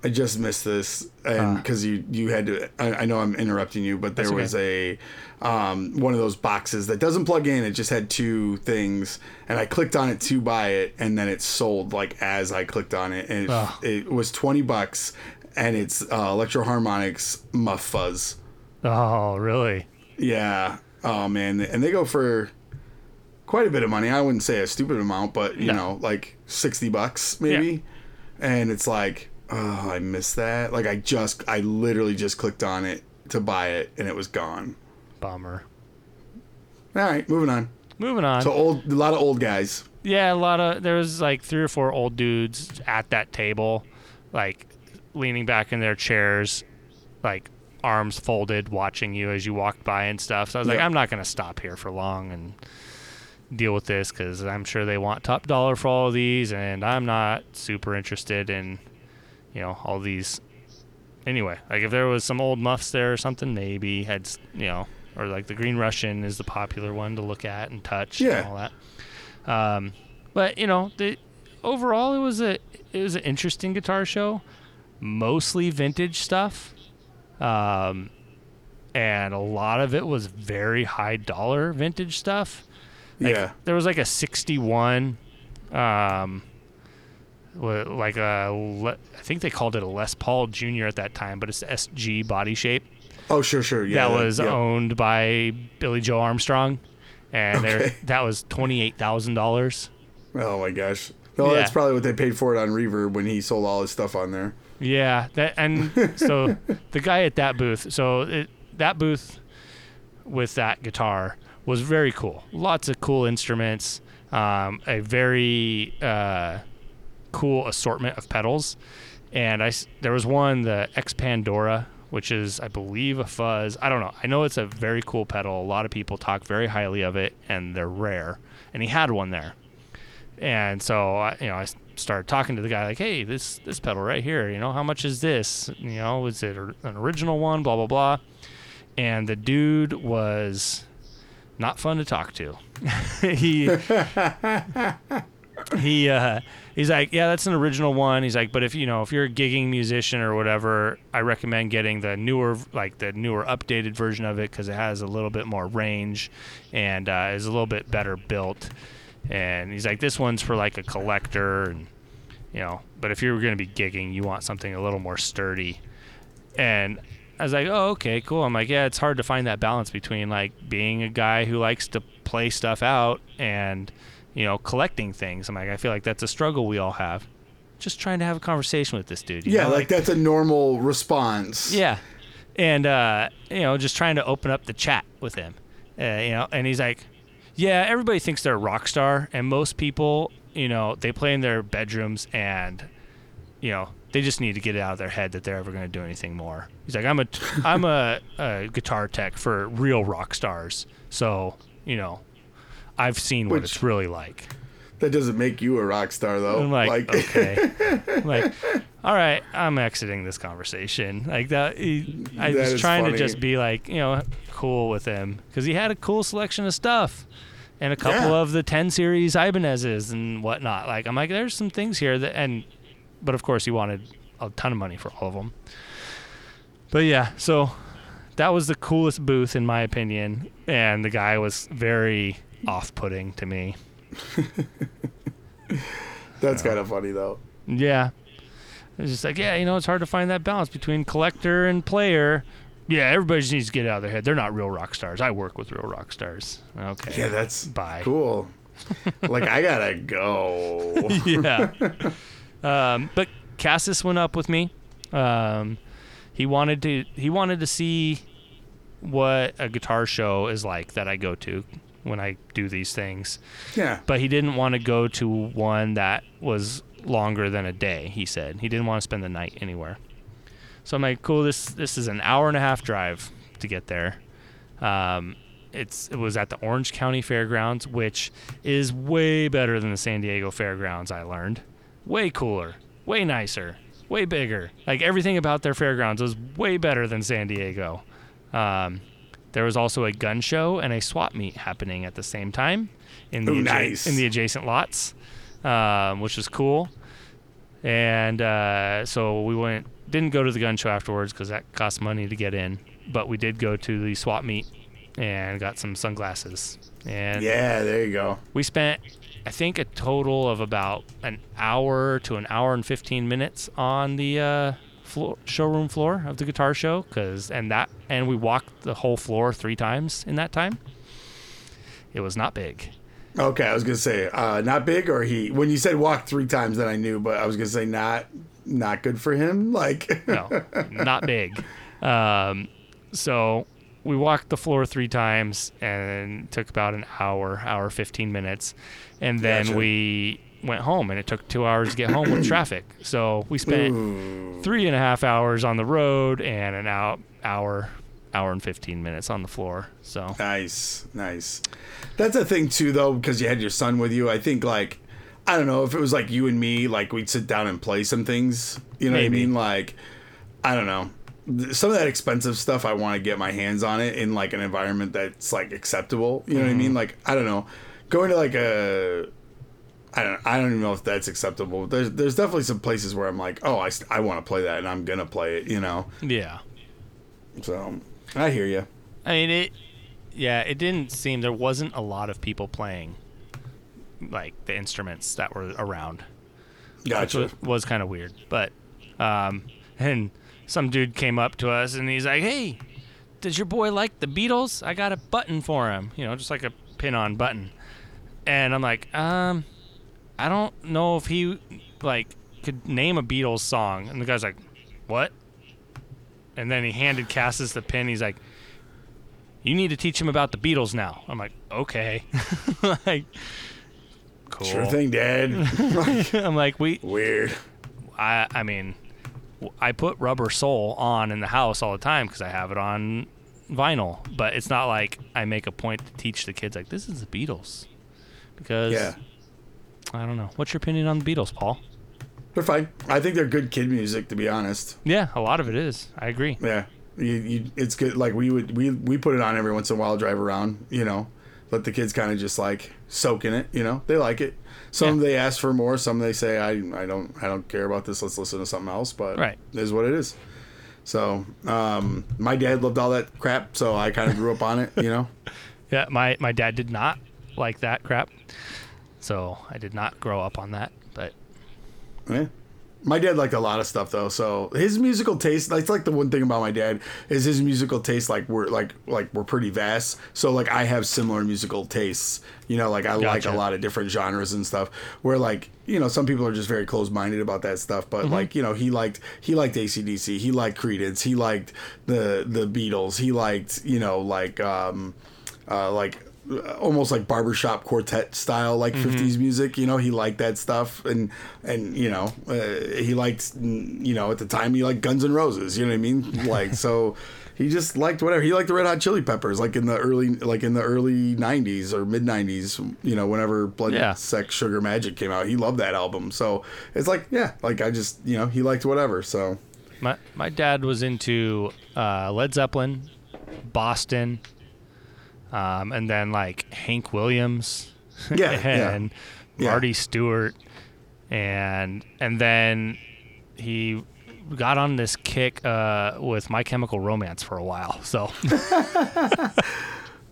I just missed this, and because you you had to. I, I know I'm interrupting you, but there That's okay. was a um, one of those boxes that doesn't plug in. It just had two things, and I clicked on it to buy it, and then it sold like as I clicked on it, and it, it was twenty bucks, and it's uh, Electro-Harmonix Muff Fuzz. Oh, really? Yeah. Oh man, and they go for quite a bit of money. I wouldn't say a stupid amount, but you No. know, like sixty bucks maybe. And it's like, oh, I missed that. Like I just, I literally just clicked on it to buy it, and it was gone. Bummer. All right, moving on. Moving on. So old, a lot of old guys. Yeah, a lot of there was like three or four old dudes at that table, like leaning back in their chairs, like arms folded, watching you as you walked by and stuff. So I was like, I'm not gonna stop here for long and deal with this because I'm sure they want top dollar for all of these, and I'm not super interested in, you know, all these. Anyway, like if there was some old muffs there or something, maybe had you know, or like the Green Russian is the popular one to look at and touch Yeah. and all that. Um, but you know, the overall it was a it was an interesting guitar show, mostly vintage stuff, um, and a lot of it was very high dollar vintage stuff. Like, yeah. there was like a '61, um, like a I think they called it a Les Paul Jr. at that time, but it's SG body shape Oh sure, sure. Yeah. that was yeah. owned by Billie Joe Armstrong, and Okay. that was twenty eight thousand dollars. Oh my gosh. Oh, that's probably what they paid for it on Reverb when he sold all his stuff on there. Yeah, that and so the guy at that booth, so it, that booth with that guitar was very cool. Lots of cool instruments, um, a very uh, cool assortment of pedals, and I there was one the Expandora, which is I believe a fuzz. I don't know. I know it's a very cool pedal. A lot of people talk very highly of it, and they're rare. And he had one there. And so, I, you know, I started talking to the guy like, "Hey, this this pedal right here, you know, how much is this? You know, is it an original one? Blah blah blah." And the dude was not fun to talk to. he he uh, he's like, "Yeah, that's an original one." He's like, "But if you know, if you're a gigging musician or whatever, I recommend getting the newer, like the newer updated version of it because it has a little bit more range and uh, is a little bit better built." And he's like, this one's for like a collector, and you know, but if you're going to be gigging, you want something a little more sturdy. And I was like, oh, okay, cool. I'm like, yeah, it's hard to find that balance between like being a guy who likes to play stuff out and you know collecting things. I'm like, I feel like that's a struggle we all have. Just trying to have a conversation with this dude. Yeah, know, like that's a normal response. yeah, and uh, you know, just trying to open up the chat with him. Uh, you know, and he's like, "Yeah, everybody thinks they're a rock star, and most people, you know, they play in their bedrooms, and you know, they just need to get it out of their head that they're ever going to do anything more." He's like, "I'm a, I'm a, a guitar tech for real rock stars, so you know, I've seen what Which- it's really like." That doesn't make you a rock star, though. I'm like, okay. I'm like, all right, I'm exiting this conversation. Like that, he, I That was trying funny. to just be like, you know, cool with him because he had a cool selection of stuff and a couple Yeah. of the 10 series Ibanez's and whatnot. Like, I'm like, there's some things here that, and, but of course, he wanted a ton of money for all of them. But yeah, so that was the coolest booth in my opinion, and the guy was very off-putting to me. That's kind of funny, though. Yeah. It's just like, yeah, you know, it's hard to find that balance between collector and player. Yeah, everybody just needs to get out of their head. They're not real rock stars. I work with real rock stars. Okay. Yeah, that's Bye. cool. like, I gotta go. yeah. Um, but Cassis went up with me. Um, he wanted to he wanted to see what a guitar show is like that I go to when I do these things. Yeah. But he didn't want to go to one that was longer than a day, he said. He didn't want to spend the night anywhere. So I'm like, cool, this this is an hour and a half drive to get there. Um, it's it was at the Orange County Fairgrounds, which is way better than the San Diego Fairgrounds, I learned. Way cooler, way nicer, way bigger. Like everything about their fairgrounds was way better than San Diego. Um, there was also a gun show and a swap meet happening at the same time in the Ooh, adja- nice. in the adjacent lots, um, which was cool. And uh, so we went, didn't go to the gun show afterwards because that cost money to get in, but we did go to the swap meet and got some sunglasses. And Yeah, there you go. we spent, I think, a total of about an hour to an hour and 15 minutes on the uh, floor, showroom floor of the guitar show, cause and that and we walked the whole floor three times in that time. It was not big. Okay, I was gonna say uh, not big, or he. When you said walk three times, then I knew, but I was gonna say not not good for him. Like, No, not big. Um, so we walked the floor three times and took about an hour, hour 15 minutes. And then Gotcha. we went home and it took two hours to get home with traffic. So we spent Ooh. three and a half hours on the road and an hour, hour, hour and 15 minutes on the floor. So Nice, nice. That's a thing too, though, because you had your son with you. I think like, I don't know if it was like you and me, like we'd sit down and play some things. You know what I mean? Like, I don't know. Some of that expensive stuff, I want to get my hands on it in like an environment that's like acceptable. You know what I mean? Mm-hmm. Like, I don't know, going to like a. I don't. I don't even know if that's acceptable. There's there's definitely some places where I'm like, oh, I, I want to play that and I'm gonna play it. You know. yeah. So I hear you. I mean, it, yeah, it didn't seem, there wasn't a lot of people playing like the instruments that were around. Gotcha. which was, was kind of weird. But um, and some dude came up to us and he's like, "Hey, does your boy like the Beatles? I got a button for him. You know, just like a pin-on button." And I'm like, um, I don't know if he like could name a Beatles song. And the guy's like, "What?" And then he handed Cassis the pin. He's like, "You need to teach him about the Beatles now." I'm like, "Okay." like, cool. Sure thing, Dad. I'm like, "We Weird. I I mean, I put Rubber Soul on in the house all the time because I have it on vinyl. But it's not like I make a point to teach the kids like this is the Beatles, because Yeah. I don't know. What's your opinion on the Beatles, Paul? They're fine. I think they're good kid music, to be honest. Yeah, a lot of it is. I agree. Yeah, you, you, it's good. Like we would, we we put it on every once in a while, drive around. You know, let the kids kind of just like soak in it. You know, they like it. Some Yeah. they ask for more. Some they say, I I don't I don't care about this. Let's listen to something else. But Right. it is what it is. So, um, my dad loved all that crap, so I kind of grew up on it. You know. Yeah, my my dad did not like that crap, so I did not grow up on that. But Yeah. My dad liked a lot of stuff though, so his musical taste. That's like the one thing about my dad is his musical taste. Like we're like like we're pretty vast. So like I have similar musical tastes. You know, like I like a lot of different genres and stuff. Where like you know some people are just very close minded about that stuff. But like you know he liked he liked ACDC. He liked Creedence. He liked the the Beatles. He liked you know like um uh like almost like barbershop quartet style, like Mm-hmm. 50s music. You know, he liked that stuff, and and you know, uh, he liked you know at the time he liked Guns N' Roses. You know what I mean? Like so. He just liked whatever. He liked the Red Hot Chili Peppers, like in the early, like in the early '90s or mid '90s. You know, whenever Blood, Yeah. Sex, Sugar, Magic came out, he loved that album. So it's like, yeah, like I just, you know, he liked whatever. So My my dad was into uh, Led Zeppelin, Boston, um, and then like Hank Williams yeah, yeah. and Yeah. Marty Stuart, and and then he got on this kick uh, with My Chemical Romance for a while. So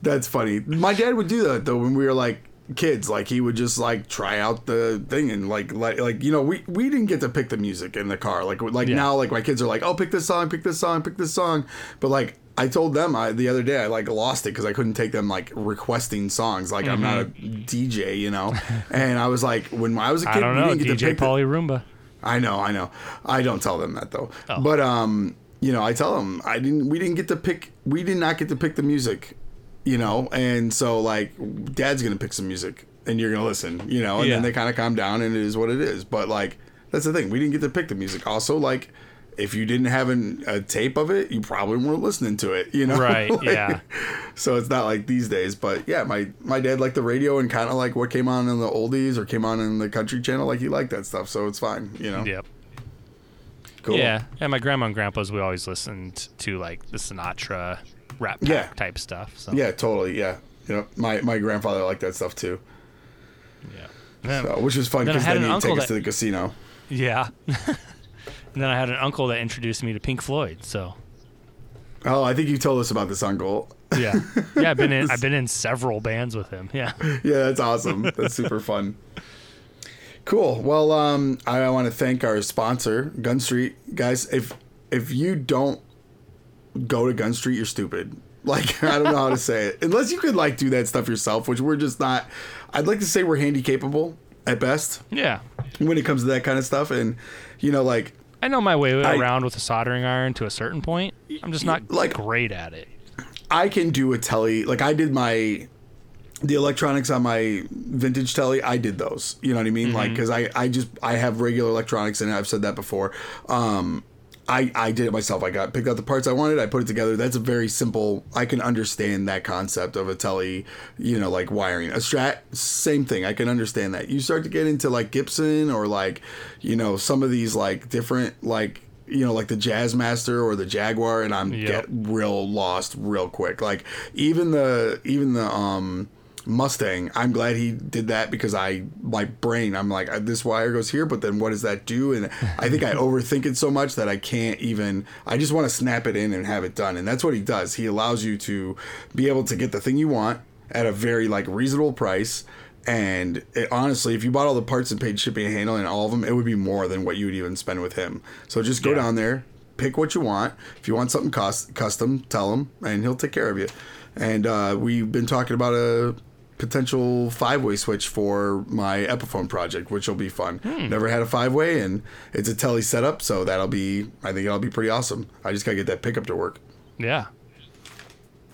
That's funny. My dad would do that though when we were like kids. Like he would just like try out the thing and like like like you know we we didn't get to pick the music in the car. Like like Yeah. now like my kids are like oh pick this song, pick this song, pick this song. But like I told them I, the other day I like lost it because I couldn't take them like requesting songs. Like I'm not a DJ, you know. and I was like when I was a kid, Mm-hmm. I don't we know, didn't DJ Pauly Roomba. I know, I know. I don't tell them that though. Oh. But um, you know, I tell them I didn't. We didn't get to pick. We did not get to pick the music. You know, and so like, Dad's gonna pick some music, and you're gonna listen. You know, and Yeah. then they kind of calm down, and it is what it is. But like, that's the thing. We didn't get to pick the music. Also, like. If you didn't have an, a tape of it, you probably weren't listening to it, you know? Right, Like, yeah. So it's not like these days, but yeah, my my dad liked the radio and kind of like what came on in the oldies or came on in the country channel, like he liked that stuff, so it's fine, you know. Yep. Cool. Yeah, and my grandma and grandpa's we always listened to like the Sinatra rap Yeah. type stuff. So Yeah, totally. Yeah, you know, my my grandfather liked that stuff too, yeah. so, which was fun because then an he'd take us that- to the casino. Yeah. and then I had an uncle that introduced me to Pink Floyd. So Oh, I think you told us about this uncle. yeah, yeah. I've been in I've been in several bands with him. Yeah. yeah, that's awesome. That's super fun. Cool. Well, um, I want to thank our sponsor, Gun Street, guys. If if you don't go to Gun Street, you're stupid. Like I don't know how to say it. Unless you could like do that stuff yourself, which we're just not. I'd like to say we're handy capable at best Yeah. when it comes to that kind of stuff, and you know, like I know my way I- around with a soldering iron to a certain point. I'm just not Like- great at it. I can do a telly. Like I did my the electronics on my vintage telly. I did those. You know what I mean? Like because I I just I have regular electronics and I've said that before. Um, I I did it myself. I got picked out the parts I wanted. I put it together. That's a very simple. I can understand that concept of a telly. You know, like wiring a strat. Same thing. I can understand that. You start to get into like Gibson or like you know some of these like different like you know like the Jazzmaster or the Jaguar, and I'm Yep. get real lost real quick. Like even the even the um Mustang, I'm glad he did that because I my brain I'm like uh, this wire goes here, but then what does that do? And I think I overthink it so much that I can't even. I just want to snap it in and have it done, and that's what he does. He allows you to be able to get the thing you want at a very like reasonable price. And it, honestly, if you bought all the parts and paid shipping and handling and all of them, it would be more than what you would even spend with him. So just go Yeah. down there, pick what you want. If you want something cost, custom, tell him, and he'll take care of you. And uh, we've been talking about a potential five-way switch for my Epiphone project, which will be fun. Never had a five-way, and it's a telly setup, so that'll be. I think it'll be pretty awesome. I just gotta get that pickup to work. Yeah.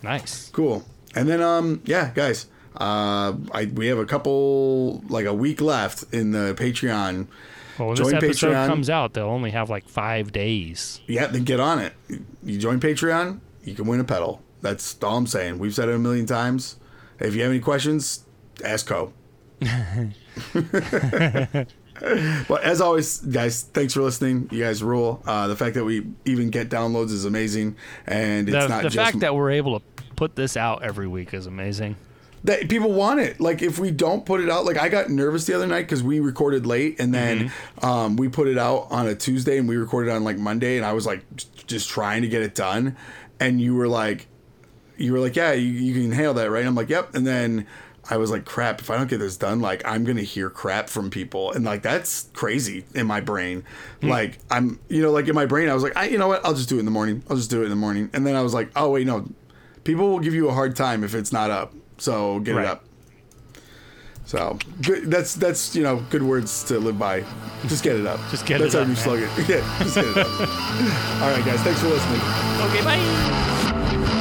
Nice. Cool. And then, um, yeah, guys, uh, I we have a couple like a week left in the Patreon. Well, when this episode Patreon. comes out, they'll only have like five days. Yeah, then get on it. You join Patreon, you can win a pedal. That's all I'm saying. We've said it a million times. If you have any questions, ask Co. but as always, guys, thanks for listening. You guys rule. Uh, the fact that we even get downloads is amazing, and it's The, not the just fact that we're able to put this out every week is amazing. that people want it. Like if we don't put it out, like I got nervous the other night because we recorded late and then um, we put it out on a Tuesday and we recorded on like Monday and I was like j- just trying to get it done, and you were like, you were like, yeah, you, you can handle that, right? And I'm like, yep. And then I was like, crap, if I don't get this done, like I'm gonna hear crap from people, and like that's crazy in my brain. Hmm. Like I'm, you know, like in my brain, I was like, I, you know what, I'll just do it in the morning. I'll just do it in the morning, and then I was like, oh wait, no, people will give you a hard time if it's not up. So get Right. it up. So good, that's that's you know good words to live by. Just get it up. Just get that's it up, new man. slogan. Yeah, just get it up. All right, guys, thanks for listening. Okay, bye.